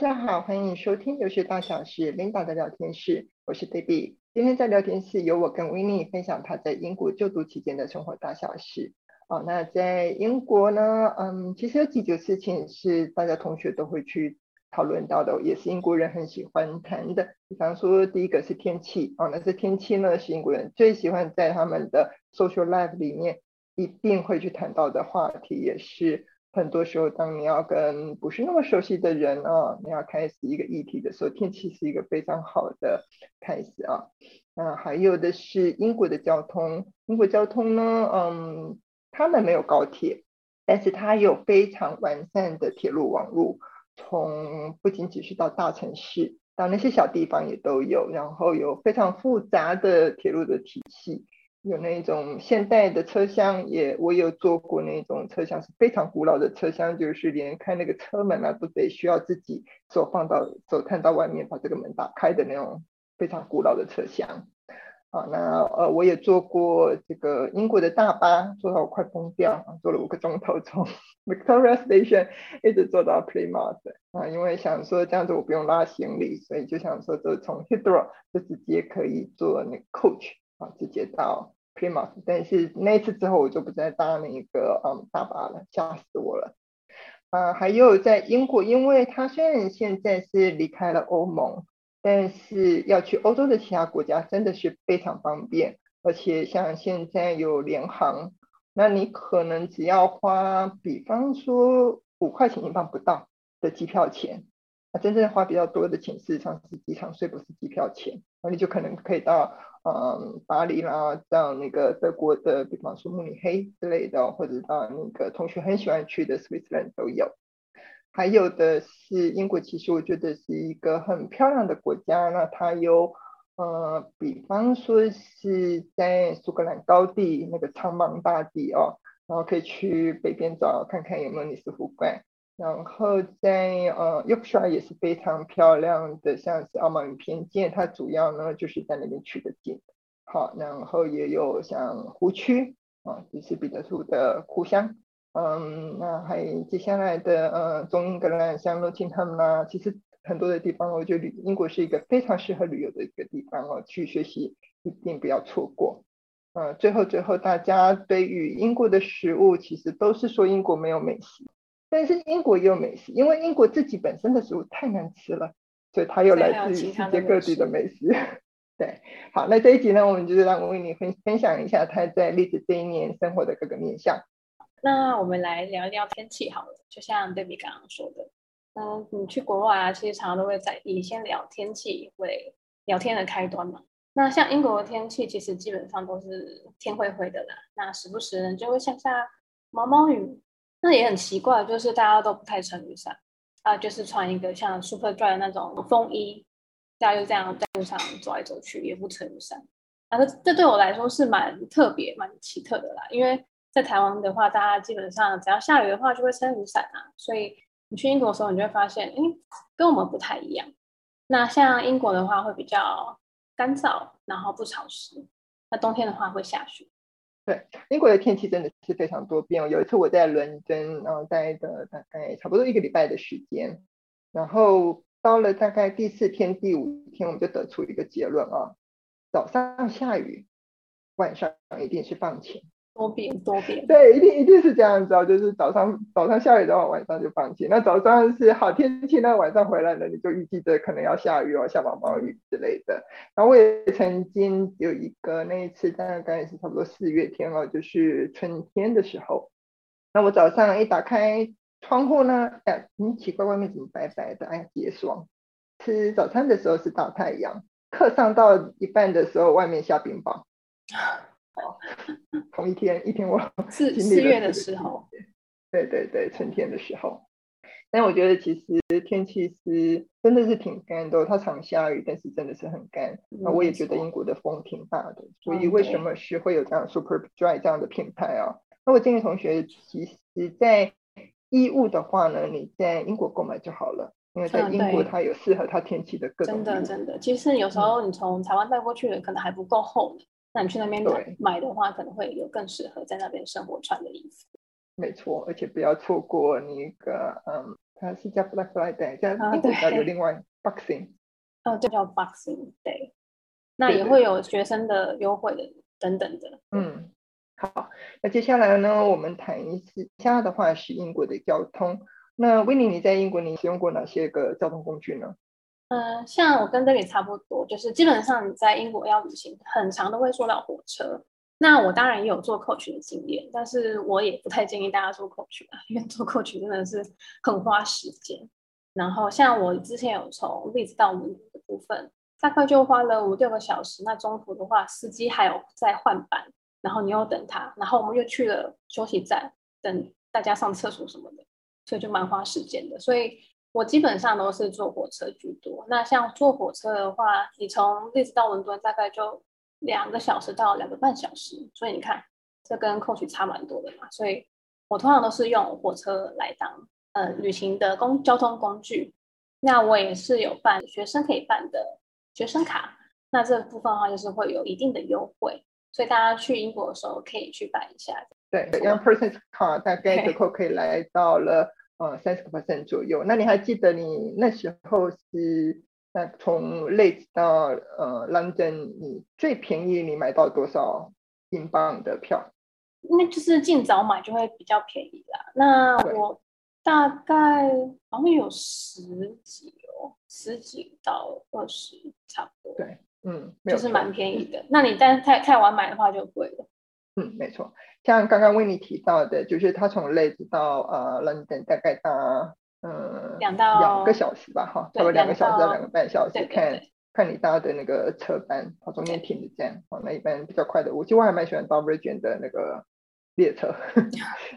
大家好，欢迎收听留学大小事 Linda 的聊天室，我是 Debbie。今天在聊天室由我跟 Winnie 分享他在英国就读期间的生活大小事。哦，那在英国呢，嗯，其实有几个事情是大家同学都会去讨论到的，也是英国人很喜欢谈的。比方说，第一个是天气，哦，那这天气呢是英国人最喜欢在他们的 social life 里面一定会去谈到的话题，也是。很多时候，当你要跟不是那么熟悉的人啊，你要开始一个议题的时候，天气是一个非常好的开始啊。那，还有的是英国的交通，英国交通呢，嗯，他们没有高铁，但是它有非常完善的铁路网络，从不仅仅是到大城市，到那些小地方也都有，然后有非常复杂的铁路的体系。有那种现代的车厢也，我有坐过那种车厢，是非常古老的车厢，就是连开那个车门啊，都得需要自己手放到手探到外面把这个门打开的那种非常古老的车厢。啊，那呃，我也坐过这个英国的大巴，坐到我快疯掉，坐了五个钟头，从 Victoria Station 一直坐到 Plymouth 啊，因为想说这样子我不用拉行李，所以就想说就从 Heathrow 就直接可以坐那个 coach。啊，直接到 Plymouth，但是那一次之后我就不再搭那个嗯大巴了，吓死我了。啊，还有在英国，因为他虽然现在是离开了欧盟，但是要去欧洲的其他国家真的是非常方便，而且像现在有联航，那你可能只要花，比方说五块钱英镑不到的机票钱，那真正花比较多的钱，事实上是机场税，不是机票钱，那你就可能可以到。嗯，巴黎啦，到那个德国的，比方说慕尼黑之类的，或者到那个同学很喜欢去的 Switzerland 都有。还有的是英国，其实我觉得是一个很漂亮的国家。那它有，呃，比方说是在苏格兰高地那个苍茫大地哦，然后可以去北边找看看有没有尼斯湖怪。然后在呃 Yorkshire 也是非常漂亮的，像是傲慢与偏见，它主要呢就是在那边取的景。好，然后也有像湖区啊，就是彼得兔的故乡。嗯，那还有接下来的呃中英格兰像 Nottingham 啦，其实很多的地方，我觉得英国是一个非常适合旅游的一个地方哦，去学习一定不要错过。呃，最后最后，大家对于英国的食物，其实都是说英国没有美食。但是英国也有美食，因为英国自己本身的食物太难吃了，所以它有来自于世界各地的美食。对，好，那这一集呢，我们就是让我为你分分享一下他在利兹这一年生活的各个面向。那我们来聊一聊天气好了，就像 Debbie 刚刚说的，嗯，你去国外啊，其实常常都会在以先聊天气为聊天的开端嘛。那像英国的天气，其实基本上都是天灰灰的啦，那时不时呢就会下下毛毛雨。那也很奇怪，就是大家都不太撑雨伞啊，就是穿一个像 Superdry 那种风衣，大家就这样在路上走来走去，也不撑雨伞。啊，这这对我来说是蛮特别、蛮奇特的啦。因为在台湾的话，大家基本上只要下雨的话就会撑雨伞啊，所以你去英国的时候，你就会发现，嗯，跟我们不太一样。那像英国的话，会比较干燥，然后不潮湿。那冬天的话会下雪。对，英国的天气真的是非常多变。有一次我在伦敦，然后待的大概差不多一个礼拜的时间，然后到了大概第四天、第五天，我们就得出一个结论啊，早上下雨，晚上一定是放晴。多变多变，对，一定一定是这样子哦。就是早上早上下雨的话，晚上就放晴。那早上是好天气，那晚上回来了，你就预计着可能要下雨哦，下毛毛雨之类的。然后我也曾经有一个那一次，大概是差不多四月天哦，就是春天的时候。那我早上一打开窗户呢，哎，很奇怪，外面怎么白白的？哎，结霜。吃早餐的时候是大太阳，课上到一半的时候，外面下冰雹。同一天，一天我四 四月的时候，对对对，春天的时候。但我觉得其实天气是真的是挺干的，它常下雨，但是真的是很干。那、嗯、我也觉得英国的风挺大的，所以为什么是会有这样 Superdry 这样的品牌啊？那我建议同学，其实在衣物的话呢，你在英国购买就好了，因为在英国它有适合它天气的各种。真的真的，其实有时候你从台湾带过去的可能还不够厚呢。那你去那边买买的话，可能会有更适合在那边生活穿的衣服。没错，而且不要错过那个嗯它是叫 Black Friday，在英国叫有另外 Boxing，哦，就叫 Boxing Day，那也会有学生的优惠的等等的。嗯，好，那接下来呢，我们谈一次，下的话是英国的交通。那 Winnie，你在英国你使用过哪些个交通工具呢？嗯、像我跟这里差不多，就是基本上你在英国要旅行，很常都会坐到火车。那我当然也有坐 coach 的经验，但是我也不太建议大家坐 coach 啊，因为坐 coach 真的是很花时间。然后像我之前有从利兹到伦敦的部分，大概就花了五六个小时。那中途的话，司机还有在换班，然后你又等他，然后我们又去了休息站等大家上厕所什么的，所以就蛮花时间的。所以我基本上都是坐火车居多。那像坐火车的话，你从利兹到伦敦大概就。两个小时到两个半小时，所以你看，这跟 coach 差蛮多的嘛。所以我通常都是用火车来当呃旅行的公交通工具。那我也是有办学生可以办的学生卡，那这个部分的话就是会有一定的优惠，所以大家去英国的时候可以去办一下。对，Young Person's Card 大概折扣可以来到了呃三十个 percent 左右。那你还记得你那时候是？那从 Leeds 到呃 London，你最便宜你买到多少英镑的票？那就是尽早买就会比较便宜啦。那我大概好像有十几哦，十几到二十差不多。对，嗯，就是蛮便宜的。那你但是太太晚买的话就贵了。嗯，没错。像刚刚为你提到的，就是他从 Leeds 到呃 London 大概搭。嗯，两到两个小时吧，哈，差不多两个小时到两个半小时，看看你搭的那个车班，好，中间停的站，哦，那一般比较快的，我其实我还蛮喜欢搭 Virgin 的那个列车，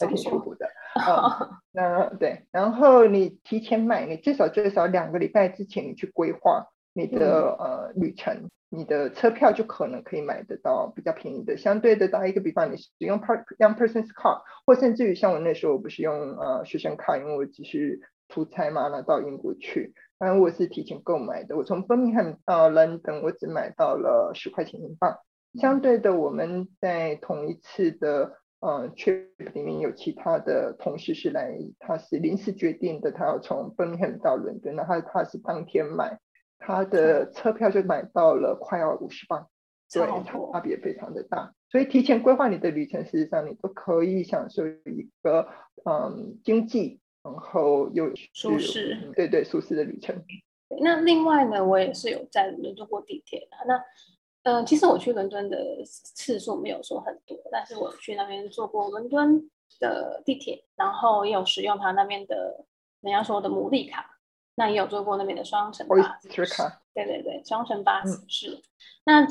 还挺舒服的。啊，那对，然后你提前买，你至少至少两个礼拜之前你去规划你的、嗯、呃旅程，你的车票就可能可以买得到比较便宜的。相对的，打一个比方，你使用 Park Young Person's Card，或甚至于像我那时候我不是用呃学生卡，因为我只是出差嘛，那到英国去，然后我是提前购买的。我从 Birmingham 到 London，我只买到了十块钱英镑。相对的，我们在同一次的呃 trip 里面有其他的同事是来，他是临时决定的，他要从 Birmingham 到伦敦，然后他是当天买。他的车票就买到了快要五十磅，对，差别非常的大。所以提前规划你的旅程，事实上你都可以享受一个嗯经济，然后又舒适，对对，舒适的旅程。那另外呢，我也是有在伦敦过地铁的。那嗯、呃，其实我去伦敦的次数没有说很多，但是我去那边坐过伦敦的地铁，然后也有使用他那边的人家说的牡蛎卡。那也有做过那边的双层巴士，对对对，双层巴士是。嗯、那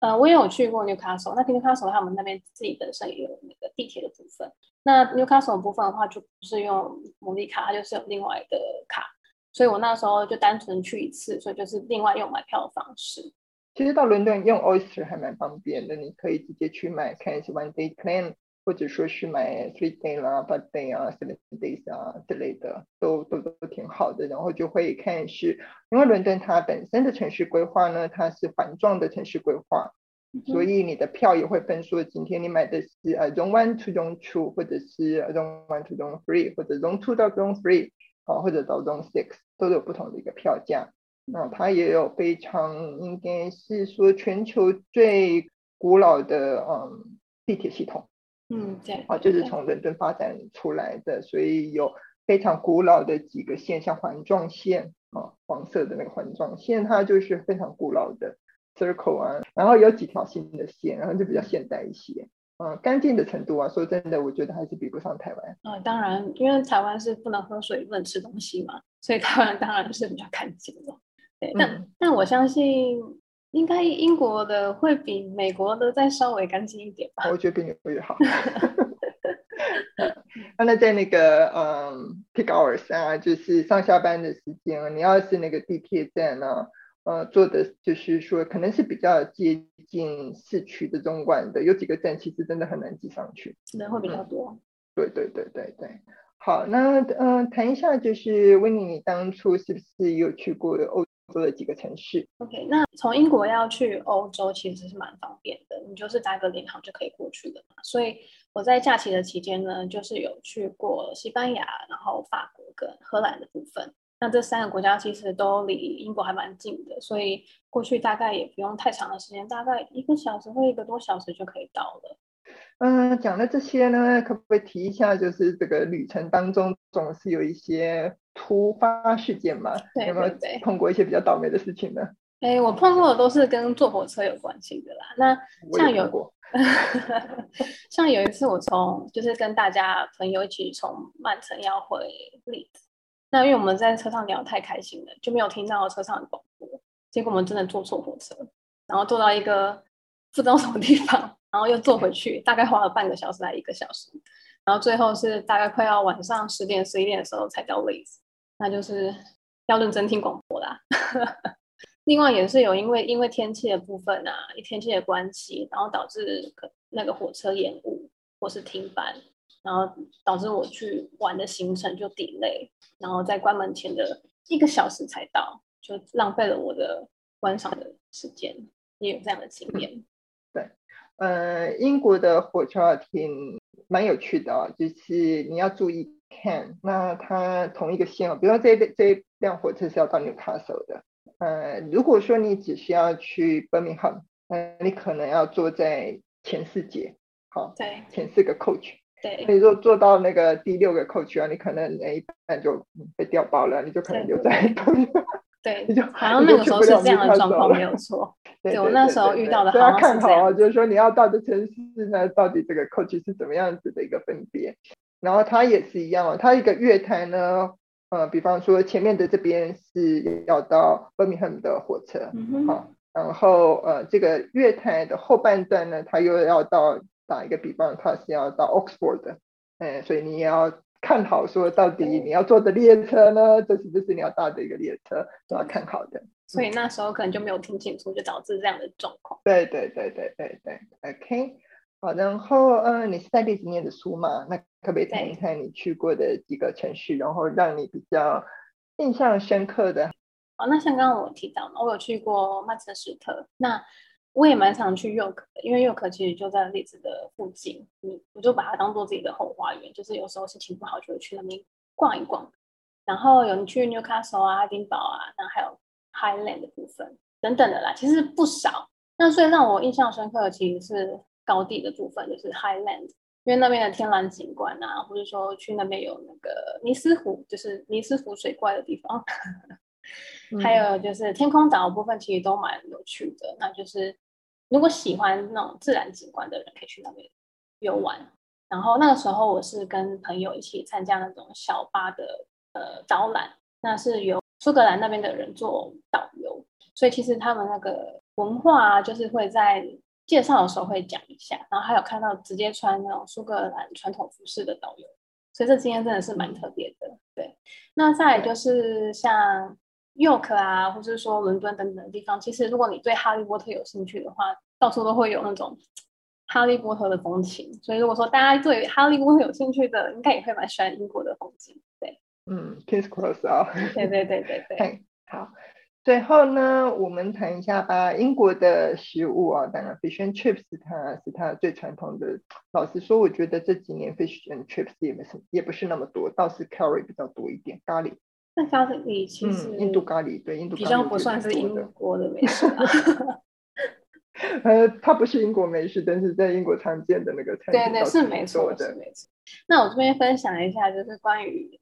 呃，我也有去过 Newcastle，那 Newcastle 他们那边自己本身也有那个地铁的部分。那 Newcastle 部分的话，就不是用牡蛎卡，它就是有另外的卡。所以我那时候就单纯去一次，所以就是另外用买票的方式。其实到伦敦用 Oyster 还蛮方便的，你可以直接去买，看是 One Day Plan。或者说是买 three day 啦、five day 啊、seven days 啊之类的，都都都挺好的。然后就会看是，因为伦敦它本身的城市规划呢，它是环状的城市规划，所以你的票也会分说，今天你买的是呃 zone one to zone two，或者是 zone one to zone three，或者 zone two 到 zone three，啊，或者到 zone six，都有不同的一个票价。那它也有非常应该是说全球最古老的嗯地铁系统。嗯，对，哦，就是从伦敦发展出来的，所以有非常古老的几个线，像环状线啊，黄色的那个环状线，它就是非常古老的 circle 啊，然后有几条新的线，然后就比较现代一些，嗯，干净的程度啊，说真的，我觉得还是比不上台湾。啊、嗯，当然，因为台湾是不能喝水、不能吃东西嘛，所以台湾当然是比较干净的。对，但、嗯、但我相信。应该英国的会比美国的再稍微干净一点吧？我觉得比纽约好。那在那个嗯 peak hours 啊，就是上下班的时间啊，你要是那个地铁站呢，呃，坐的就是说可能是比较接近市区的中环的，有几个站其实真的很难挤上去，人会比较多。对对对对对。好，那嗯，谈一下就是 Winnie，你当初是不是有去过欧洲的几个城市。OK，那从英国要去欧洲其实是蛮方便的，你就是搭个联航就可以过去的嘛。所以我在假期的期间呢，就是有去过西班牙，然后法国跟荷兰的部分。那这三个国家其实都离英国还蛮近的，所以过去大概也不用太长的时间，大概一个小时或一个多小时就可以到了。嗯，讲了这些呢，可不可以提一下，就是这个旅程当中总是有一些突发事件嘛？对，有没有碰过一些比较倒霉的事情呢？哎，我碰过的都是跟坐火车有关系的啦。那像有过，像有一次我从就是跟大家朋友一起从曼城要回利兹，那因为我们在车上聊太开心了，就没有听到车上的广播，结果我们真的坐错火车，然后坐到一个不知道什么地方。然后又坐回去，大概花了半个小时来一个小时，然后最后是大概快要晚上十点十一点的时候才到利兹，那就是要认真听广播啦。另外也是有因为因为天气的部分啊，天气的关系，然后导致可那个火车延误或是停班，然后导致我去玩的行程就 delay，然后在关门前的一个小时才到，就浪费了我的观赏的时间，也有这样的经验。呃，英国的火车挺蛮有趣的哦，就是你要注意看，那它同一个线哦，比如说这这一辆火车是要到 Newcastle 的，呃，如果说你只需要去 Birmingham，呃，你可能要坐在前四节，好，哦，对，前四个 coach，对，所以说坐到那个第六个 coach 啊，你可能那一半就被调包了，你就可能留在。对，好像那个时候是这样的状况，没有 错。对，我那时候遇到的，要看好啊，就是说你要到的城市呢，到底这个 coach 是怎么样子的一个分别。然后它也是一样哦，它一个月台呢，呃，比方说前面的这边是要到 Birmingham 的火车，好、然后呃，这个月台的后半段呢，它又要到打一个比方，它是要到 Oxford 的，嗯，所以你也要。看好说，到底你要坐的列车呢？这是不是你要搭的一个列车？都要看好的。所以那时候可能就没有听清楚，就导致这样的状况。对对对对对对，OK。好，然后嗯，你是在利兹念的书嘛？那可不可以谈一谈你去过的几个城市，然后让你比较印象深刻的？哦，那像刚刚我提到嘛，我有去过曼彻斯特，那。我也蛮常去 York 的，因为 York 其实就在利兹的附近，你，我就把它当做自己的后花园，就是有时候心情不好就会去那边逛一逛。然后有你去 Newcastle 啊、爱丁堡啊，然后还有 Highland 的部分等等的啦，其实不少。那最让我印象深刻的其实是高地的部分，就是 Highland，因为那边的天然景观啊，或者说去那边有那个尼斯湖，就是尼斯湖水怪的地方。还有就是天空岛的部分，其实都蛮有趣的。那就是如果喜欢那种自然景观的人，可以去那边游玩。然后那个时候我是跟朋友一起参加那种小巴的呃导览，那是由苏格兰那边的人做导游，所以其实他们那个文化啊，就是会在介绍的时候会讲一下。然后还有看到直接穿那种苏格兰传统服饰的导游，所以这经验真的是蛮特别的。对，那再来就是像。York 啊，或者说伦敦等等的地方，其实如果你对哈利波特有兴趣的话，到处都会有那种哈利波特的风情。所以如果说大家对哈利波特有兴趣的，应该也会蛮喜欢英国的风景。对，嗯，King's Cross 啊，对对对对对。对 好，最后呢，我们谈一下吧。英国的食物啊，当然 Fish and Chips 它是它最传统的。老实说，我觉得这几年 Fish and Chips 也没什么，也不是那么多，倒是 Curry 比较多一点，咖喱。那咖喱其实、嗯，印度咖喱对印度咖喱比较不算是英国的美 食。呃，它不是英国美食，但是在英国常见的那个菜。对对，是没错的，没错。那我这边分享一下，就是关于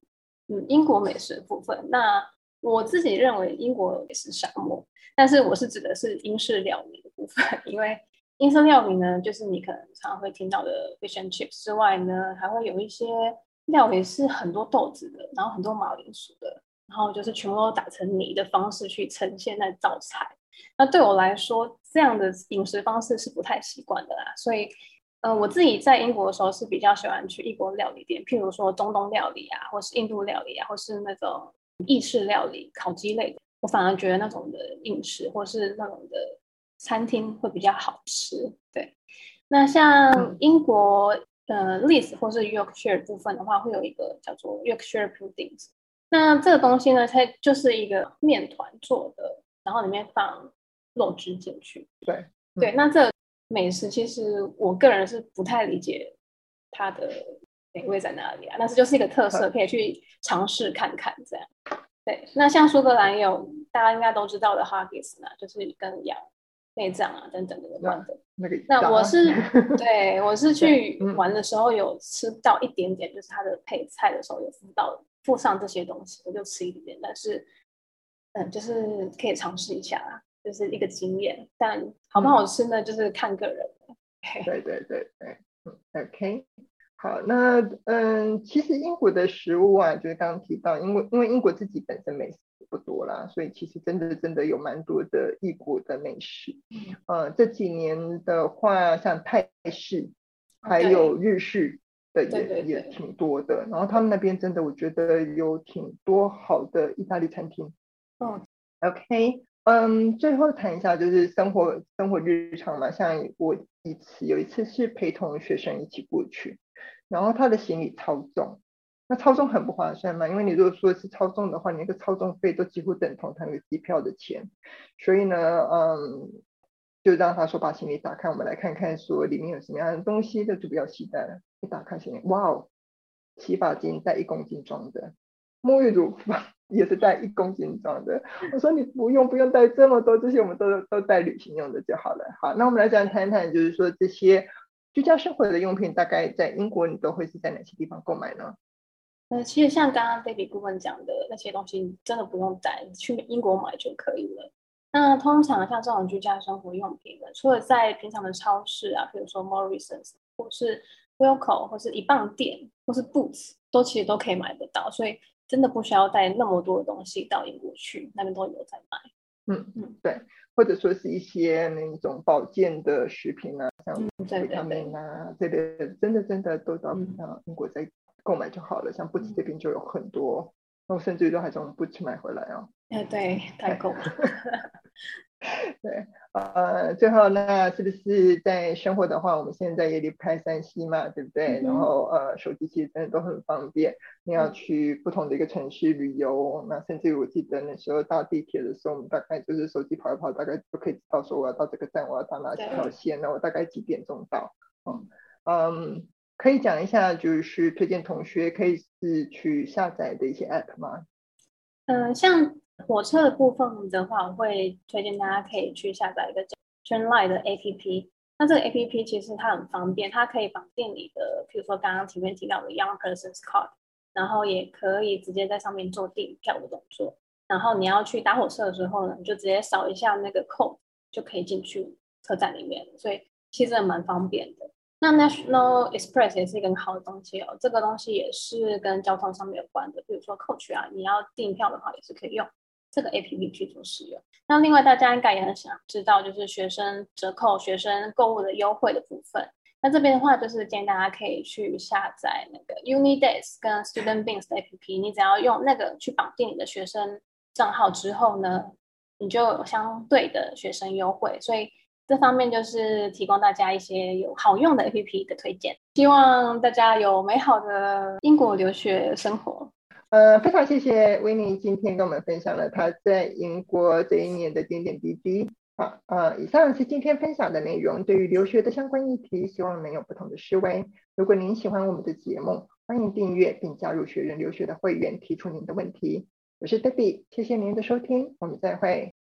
嗯英国美食的部分。那我自己认为英国美食沙漠，但是我是指的是英式料理的部分，因为英式料理呢，就是你可能常常会听到的 fish and chips 之外呢，还会有一些。料理是很多豆子的，然后很多马铃薯的，然后就是全部都打成泥的方式去呈现那道菜。那对我来说，这样的饮食方式是不太习惯的啦。所以，呃，我自己在英国的时候是比较喜欢去异国料理店，譬如说中东料理啊，或是印度料理啊，或是那种意式料理、烤鸡类的。我反而觉得那种的饮食或是那种的餐厅会比较好吃。对，那像英国。呃，Leeds 或是 Yorkshire 部分的话，会有一个叫做 Yorkshire puddings，那这个东西呢，它就是一个面团做的，然后里面放肉汁进去。对、嗯、对，那这个美食其实我个人是不太理解它的美味在哪里啊，但是就是一个特色，可以去尝试看看这样。对，那像苏格兰有大家应该都知道的 Haggis 呢，就是跟羊内脏啊等等的有关的。那个，那我是 对，我是去玩的时候有吃到一点点，就是它的配菜的时候有吃到附上这些东西，我就吃一点点。但是，嗯，就是可以尝试一下啦，就是一个经验。但好不好吃呢？就是看个人。对对对对，嗯，OK。好，那嗯，其实英国的食物啊，就是刚刚提到，因为因为英国自己本身美食不多啦，所以其实真的真的有蛮多的异国的美食。呃，这几年的话，像泰式还有日式的也对对对也挺多的，然后他们那边真的我觉得有挺多好的意大利餐厅。嗯，OK，嗯，最后谈一下就是生活生活日常嘛，像我一次有一次是陪同学生一起过去。然后他的行李超重，那超重很不划算嘛，因为你如果说是超重的话，你那个超重费都几乎等同他那个机票的钱。所以呢，嗯，就让他说把行李打开，我们来看看说里面有什么样的东西，这就不要期待了。一打开行李，哇哦，洗发精带一公斤装的，沐浴乳也是带一公斤装的。我说你不用不用带这么多，这些我们都都带旅行用的就好了。好，那我们来讲谈谈，就是说这些。居家生活的用品，大概在英国你都会是在哪些地方购买呢？呃，其实像刚刚 Baby 顾问讲的那些东西，你真的不用带，去英国买就可以了。那通常像这种居家生活用品呢，除了在平常的超市啊，比如说 Morrisons 或是 Wilko 或是一磅店或是 Boots，都其实都可以买得到，所以真的不需要带那么多的东西到英国去，那边都有在卖。嗯嗯，对，或者说是一些那种保健的食品啊，像维他命啊，这边真的真的都到英国在购买就好了。嗯、像 Boots 这边就有很多，那我甚至都还从 Boots 买回来哦。哎，对，太够了。对，呃，最后那是不是在生活的话，我们现在也离不开三 C 嘛，对不对？嗯、然后呃，手机其实真的都很方便。你要去不同的一个城市旅游，嗯、那甚至我记得那时候搭地铁的时候，我们大概就是手机跑一跑，大概就可以知道说我要到这个站，我要搭哪几条线，那我大概几点钟到？嗯嗯，可以讲一下，就是推荐同学可以是去下载的一些 App 吗？嗯、呃，像。火车的部分的话，我会推荐大家可以去下载一个叫 Trainline 的 APP。那这个 APP 其实它很方便，它可以绑定你的，比如说刚刚前面提到的 Young Person's Card，然后也可以直接在上面做订票的动作。然后你要去搭火车的时候呢，你就直接扫一下那个 code 就可以进去车站里面，所以其实蛮方便的。那 National Express 也是一个很好的东西哦，这个东西也是跟交通上面有关的，比如说 Coach 啊，你要订票的话也是可以用。这个 A P P 去做使用。那另外大家应该也很想知道，就是学生折扣、学生购物的优惠的部分。那这边的话，就是建议大家可以去下载那个 UniDays 跟 StudentBeans 的 A P P。你只要用那个去绑定你的学生账号之后呢，你就有相对的学生优惠。所以这方面就是提供大家一些有好用的 A P P 的推荐。希望大家有美好的英国留学生活。呃，非常谢谢维尼今天跟我们分享了他在英国这一年的点点滴滴。好，呃，以上是今天分享的内容。对于留学的相关议题，希望能有不同的思维。如果您喜欢我们的节目，欢迎订阅并加入学人留学的会员，提出您的问题。我是 Debbie，谢谢您的收听，我们再会。